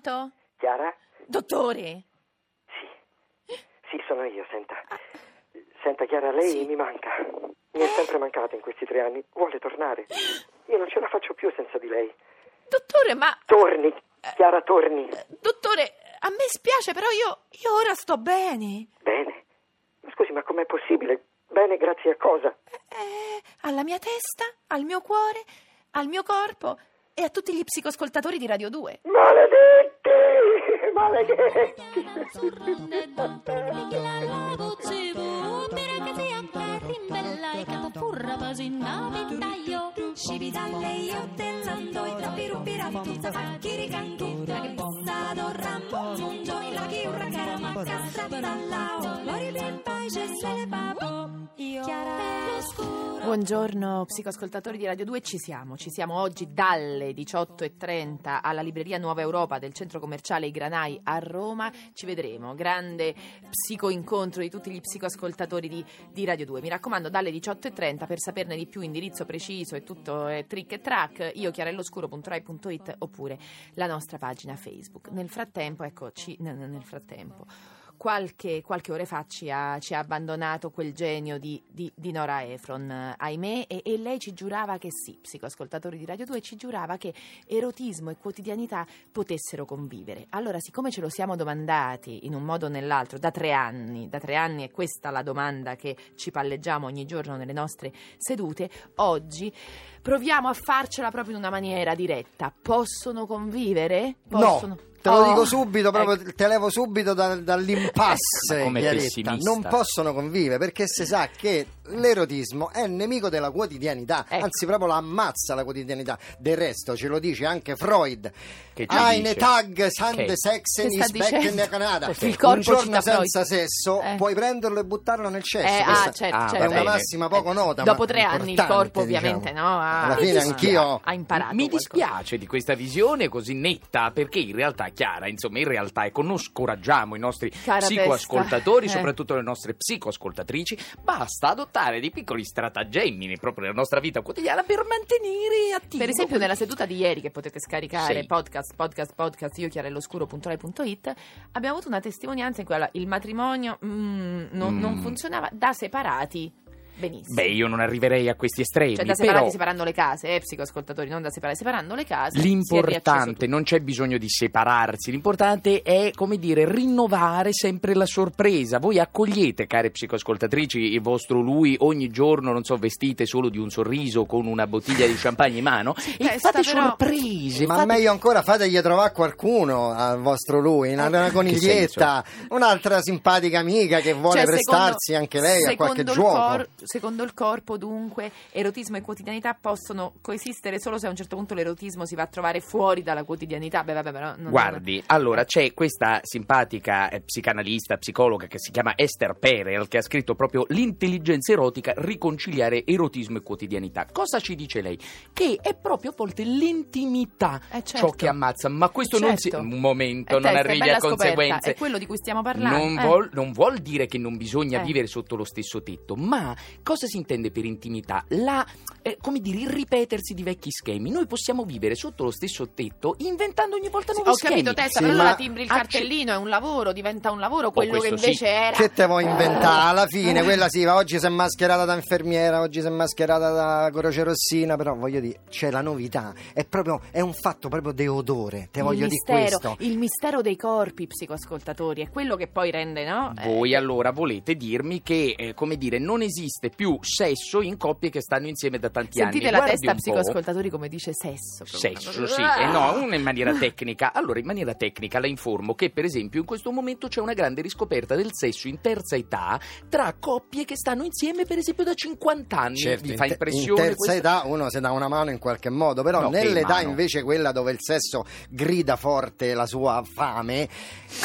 Pronto? Chiara? Dottore? Sì. Sì, sono io, senta. Senta, Chiara, lei Sì. mi manca. Mi è sempre mancata in questi tre anni. Vuole tornare? Io non ce la faccio più senza di lei. Dottore, ma... Torni, Chiara, torni. Dottore, a me spiace, però io, io ora sto bene. Bene. Ma scusi, ma com'è possibile? Bene, grazie a cosa? Eh, alla mia testa, al mio cuore, al mio corpo e a tutti gli psicoscoltatori di Radio 2. Maledetti! Maledetti! Buongiorno psicoscoltatori di Radio 2, ci siamo, ci siamo oggi dalle 18.30 alla libreria Nuova Europa del centro commerciale I Granai a Roma, ci vedremo, grande psicoincontro di tutti gli psicoascoltatori di, di Radio 2, mi raccomando dalle 18.30 per saperne di più, indirizzo preciso e tutto è trick e track, io chiarelloscuro.rai.it oppure la nostra pagina Facebook. Nel frattempo, eccoci, nel, nel frattempo qualche, qualche ore fa ci ha, ci ha abbandonato quel genio di, di- di Nora Efron, eh, ahimè, e, e lei ci giurava che sì, psicoascoltatori di Radio 2, ci giurava che erotismo e quotidianità potessero convivere. Allora, siccome ce lo siamo domandati in un modo o nell'altro da tre anni, da tre anni è questa la domanda che ci palleggiamo ogni giorno nelle nostre sedute, oggi proviamo a farcela proprio in una maniera diretta. Possono convivere? Possono... No, te lo Oh, dico subito, proprio ecco. te levo subito da- dall'impasse. Chiaretta. Non possono convivere perché si sa che l'erotismo è nemico della quotidianità, Ecco. anzi proprio la ammazza la quotidianità. Del resto ce lo dice anche Freud. Che Eine? Tag sand Che? Sexen Che sta is back in the Canada. Il corpo Un giorno cita Freud. senza sesso Eh. puoi prenderlo e buttarlo nel cesso. Eh, ah, certo, Ah, certo. è una bene. massima poco nota. Dopo ma tre anni il corpo ovviamente diciamo. no, ha, Alla fine anch'io ha imparato Mi qualcosa. dispiace di questa visione così netta perché in realtà Chiara, insomma, in realtà ecco, non scoraggiamo i nostri Cara psicoascoltatori, testa, eh. soprattutto le nostre psicoascoltatrici, basta adottare dei piccoli stratagemmi proprio nella nostra vita quotidiana per mantenere attivo. Per esempio nella seduta di ieri che potete scaricare Sì. podcast, podcast, podcast, io chiarelloscuro.rai.it abbiamo avuto una testimonianza in cui allora, il matrimonio mm, non, Mm. non funzionava da separati benissimo. Beh, io non arriverei a questi estremi, cioè da però separati separando le case, eh, psicoascoltatori, non da separare, separando le case. L'importante, non c'è bisogno di separarsi, l'importante è, come dire, rinnovare sempre la sorpresa. Voi accogliete, care psicoascoltatrici, il vostro lui ogni giorno, non so, vestite solo di un sorriso con una bottiglia di champagne in mano e testa, fate però- sorprese. Ma fate- meglio ancora fategli trovare qualcuno al vostro lui, una, una coniglietta, un'altra simpatica amica che vuole Cioè, secondo- prestarsi anche lei a secondo qualche gioco. cor- secondo il corpo, dunque, erotismo e quotidianità possono coesistere solo se a un certo punto l'erotismo si va a trovare fuori dalla quotidianità. Beh, vabbè, però non- Guardi, allora c'è questa simpatica eh, psicanalista, psicologa che si chiama Esther Perel che ha scritto proprio l'intelligenza erotica, riconciliare erotismo e quotidianità. Cosa ci dice lei? Che è proprio a volte l'intimità Eh, certo. ciò che ammazza, ma questo non si... Certo. Un momento, Eh, non testa, arrivi a conseguenze. È quello di cui stiamo parlando. Non, eh. vuol, non vuol dire che non bisogna Eh. vivere sotto lo stesso tetto, ma cosa si intende per intimità? La, eh, come dire, il ripetersi di vecchi schemi. Noi possiamo vivere sotto lo stesso tetto inventando ogni volta nuovi Ho schemi. capito, Tessa, Sì, però allora ma- timbri il Ah, cartellino, è un lavoro, diventa un lavoro, quello che invece sì. era... Che te vuoi inventare? Alla fine, quella sì, va, oggi si è mascherata da infermiera, oggi si è mascherata da croce rossina, però voglio dire, c'è la novità, è proprio, è un fatto proprio di odore, te il voglio dire mistero, questo. il mistero dei corpi psicoascoltatori è quello che poi rende, no? Eh, Voi allora volete dirmi che, eh, come dire, non esiste più sesso in coppie che stanno insieme da tanti Sentite anni. la Guardi testa un po'. psicoascoltatori come dice sesso. una Sesso, sì, Ah! e no, uno in maniera tecnica. Allora, in maniera tecnica la informo che, per esempio, in questo momento c'è una grande riscoperta del sesso in terza età tra coppie che stanno insieme, per esempio, da 50 anni. Certo, Vi in, fa te- in impressione terza questa? età uno si dà una mano in qualche modo, però No, nell'età invece quella dove il sesso grida forte la sua fame,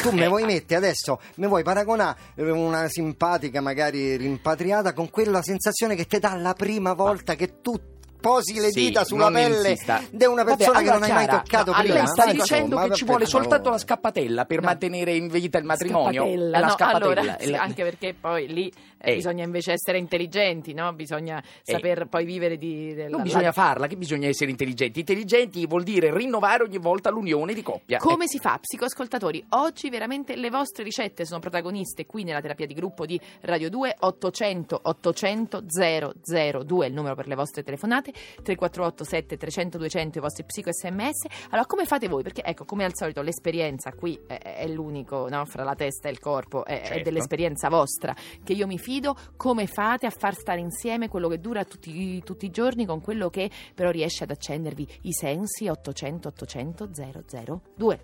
tu Eh, me vuoi ah. mettere adesso, me vuoi paragonare eh, una simpatica magari rimpatriata con quella sensazione che ti dà la prima volta che tu posi le Sì, dita sulla pelle di una Vabbè, persona che allora, non hai mai toccato no, prima. Lei sta dicendo che ci vuole soltanto la scappatella per No. mantenere in vita il matrimonio? Scappatella, la no, scappatella. allora, sì, la- anche perché poi lì eh, Eh. bisogna invece essere intelligenti, no? Bisogna saper poi vivere di... della- Non bisogna farla, che bisogna essere intelligenti. Intelligenti vuol dire rinnovare ogni volta l'unione di coppia. Come si fa, psicoascoltatori? Oggi veramente le vostre ricette sono protagoniste qui nella terapia di gruppo di Radio 2 800 800 002 il numero per le vostre telefonate 348 7 300 200 i vostri psico sms allora come fate voi? perché ecco come al solito l'esperienza qui è, è l'unico no? fra la testa e il corpo è, è Certo. dell'esperienza vostra che io mi fido come fate a far stare insieme quello che dura tutti, tutti i giorni con quello che però riesce ad accendervi i sensi 800 800 002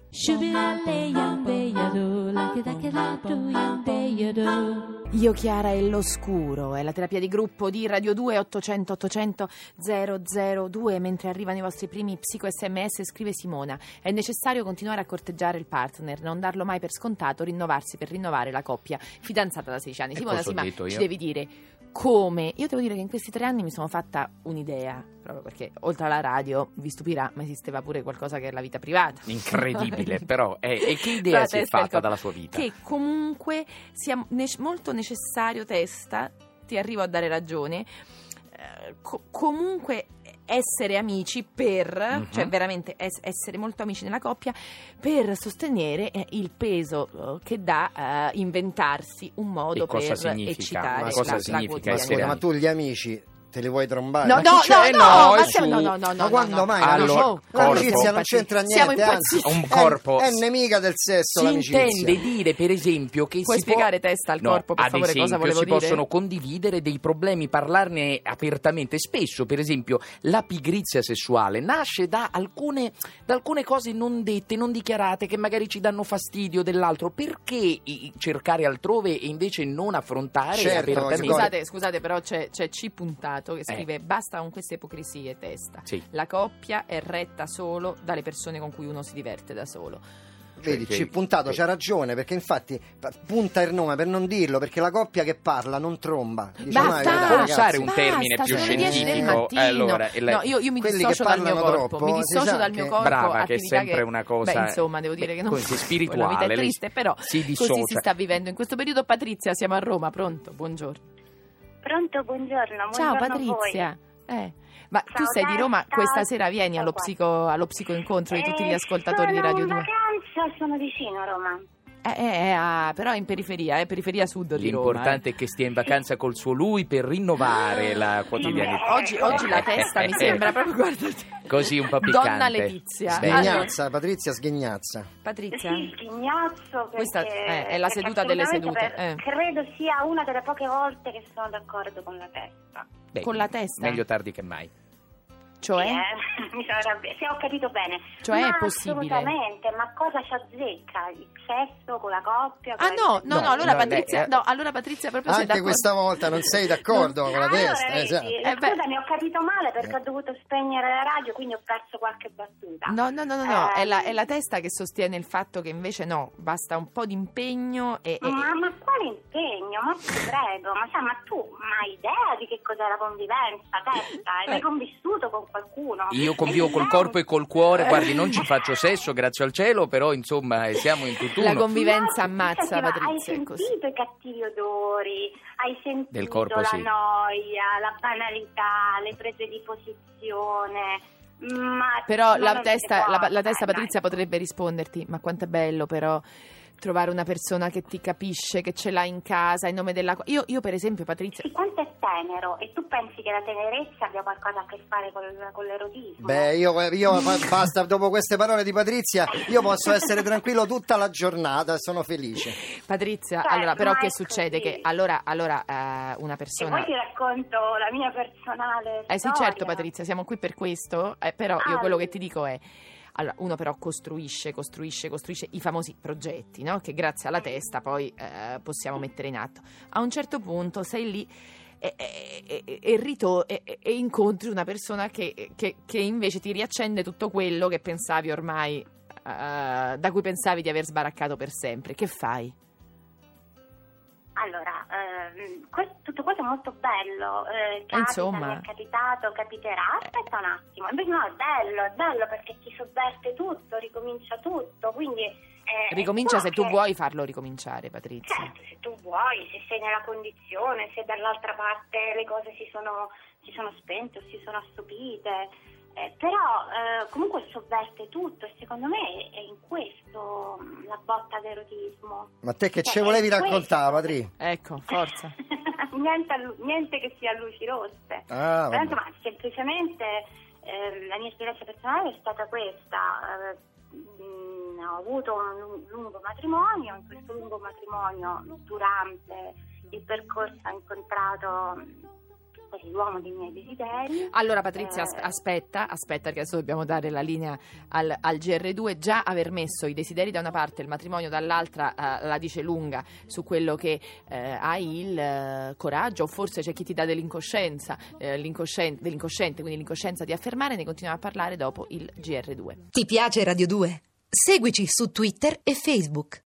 Io Chiara e l'oscuro è la terapia di gruppo di Radio 2 800 800 002 mentre arrivano i vostri primi psico sms scrive Simona è necessario continuare a corteggiare il partner non darlo mai per scontato rinnovarsi per rinnovare la coppia fidanzata da 16 anni E Simona sì, ma ci devi dire come io devo dire che in questi tre anni mi sono fatta un'idea proprio perché oltre alla radio vi stupirà ma esisteva pure qualcosa che è la vita privata Incredibile, però. eh, e che idea si è fatta dalla sua vita? che comunque sia ne- molto necessario testa ti arrivo a dare ragione eh, co- comunque essere amici per Mhm. cioè veramente es- essere molto amici nella coppia per sostenere eh, il peso eh, che dà eh, inventarsi un modo E per significa? eccitare Ma la, cosa la significa Ma quotidianità. scusa, ma tu gli amici te li vuoi trombare? No, Ma no, chi c'è? no, no, ma è su. no, no, no, no, Ma quando no. mai? Allora, l'amicizia- corpo. l'amicizia non c'entra Siamo niente, anzi. Un è- corpo. È, nemica del sesso Si l'amicizia. intende dire, per esempio, che Puoi si spiegare può... testa al No, corpo, per favore, cosa esempio, volevo si dire? possono condividere dei problemi, parlarne apertamente. Spesso, per esempio, la pigrizia sessuale nasce da alcune, da alcune cose non dette, non dichiarate, che magari ci danno fastidio dell'altro. Perché cercare altrove e invece non affrontare Certo, apertamente? Scusate, scusate, però c'è, c'è C puntato che scrive: Basta con queste ipocrisie, testa. Sì. La coppia è retta solo dalle persone con cui uno si diverte da solo. Vedi, Cioè, ci che- puntato, che- c'ha ragione, perché infatti punta il nome per non dirlo, perché la coppia che parla non tromba. Dice, Basta! Può usare un Basta, termine più le 10 del scientifico? mattino. Allora, e lei- no, io, io mi Quelli che dissocio dal mio corpo. troppo, mi dissocio dal mio che- corpo. Brava, che è sempre una cosa- Beh, insomma, devo dire che non così, spirituale, La vita è triste, però si così si sta vivendo in questo periodo. Patrizia, siamo a Roma, pronto? Buongiorno. Pronto, buongiorno. Ciao buongiorno. Patrizia. Eh, Ma tu Ciao, sei di Roma, questa sera vieni allo, Sono psico, allo psicoincontro di tutti gli Eh, ascoltatori di sono Radio in 2. vacanza, sono vicino a Roma. Eh, eh, eh, ah, però in periferia, eh, periferia sud di Roma. L'importante è che stia in vacanza col suo lui per rinnovare la eh. quotidianità. Oggi, oggi la testa mi sembra proprio, guarda, Così un po' piccante. Donna Letizia. Sghignazza, Patrizia sghignazza. Patrizia, Sì, sghignazzo perché, Questa è- è la seduta delle sedute, eh. per- Credo sia una delle poche volte che sono d'accordo con la testa. beh, con la testa? Meglio tardi che mai. Cioè? Sì, eh. Se ho capito bene. Cioè ma è possibile? Assolutamente, ma cosa ci azzecca? Il sesso con la coppia? Ah no, no, no, No, allora no, Patrizia, lei- no, allora Patrizia proprio sei Anche d'accordo. questa volta non sei d'accordo con la Allora, testa. vedi, esatto. Eh, beh. Scusami, ho capito male perché ho dovuto spegnere la radio, quindi ho perso qualche battuta. No, no, no, no, no, è, la, Ehm, è la testa che sostiene il fatto che invece no, basta un po' di impegno e... e- Ma, ma quale impegno? Ma ti prego, ma sai, ma tu ma hai idea di che cos'è la convivenza, testa? Hai mai Eh. convissuto con qualcuno? Io convivo col corpo e col cuore, guardi, non ci faccio sesso, grazie al cielo, però insomma eh, siamo in tutt'uno. La convivenza No, ammazza, senti, ma Patrizia, Hai così. sentito i cattivi odori, hai sentito Del corpo, la sì. noia, la banalità, le prese di posizione. Ma Però ma la testa, la, la testa Patrizia potrebbe risponderti, ma quanto è bello però trovare una persona che ti capisce, che ce l'ha in casa, in nome della... Io, io per esempio, Patrizia... Sì, quanto è tenero e tu pensi che la tenerezza abbia qualcosa a che fare col, con l'erotismo? Beh, io, io basta, dopo queste parole di Patrizia, io posso essere tranquillo tutta la giornata, sono felice. Patrizia, Certo, allora, però che succede? così. Che allora, allora eh, una persona... vuoi ti racconto la mia personale Eh sì, storia. certo Patrizia, siamo qui per questo, eh, però io Ah, quello che sì. ti dico è... Allora, uno però costruisce, costruisce, costruisce i famosi progetti, no? Che grazie alla testa poi eh, possiamo mettere in atto. A un certo punto sei lì e, e- e- e rito- e- incontri una persona che, che- che invece ti riaccende tutto quello che pensavi ormai, eh, da cui pensavi di aver sbaraccato per sempre. Che fai? Allora, ehm, que- tutto questo è molto bello, eh, capita, Insomma. mi è capitato, capiterà, aspetta un attimo, invece no, è bello, è bello perché ti sovverte tutto, ricomincia tutto, quindi... eh, Ricomincia se tu vuoi farlo ricominciare, Patrizia. Certo, se tu vuoi, se sei nella condizione, se dall'altra parte le cose si sono, si sono spente o si sono assopite, eh, però eh, comunque sovverte tutto e secondo me è in questo mm, la botta d'erotismo. Ma te che Cioè, ce volevi raccontare, Patri? Ecco, forza. niente, niente che sia a luci rosse. Ah, Però, insomma, semplicemente eh, la mia esperienza personale è stata questa. eh, mh, ho avuto un lu- lungo matrimonio, in questo lungo matrimonio, durante il percorso, ho incontrato mh, l'uomo dei miei desideri. Allora Patrizia, Eh, aspetta, aspetta perché adesso dobbiamo dare la linea al, al GR2. Già aver messo i desideri da una parte e il matrimonio dall'altra eh, la dice lunga su quello che eh, hai il eh, coraggio o forse c'è chi ti dà dell'incoscienza, eh, l'incoscien- dell'incosciente, quindi l'incoscienza di affermare. Ne continuiamo a parlare dopo il GR2. Ti piace Radio 2? Seguici su Twitter e Facebook.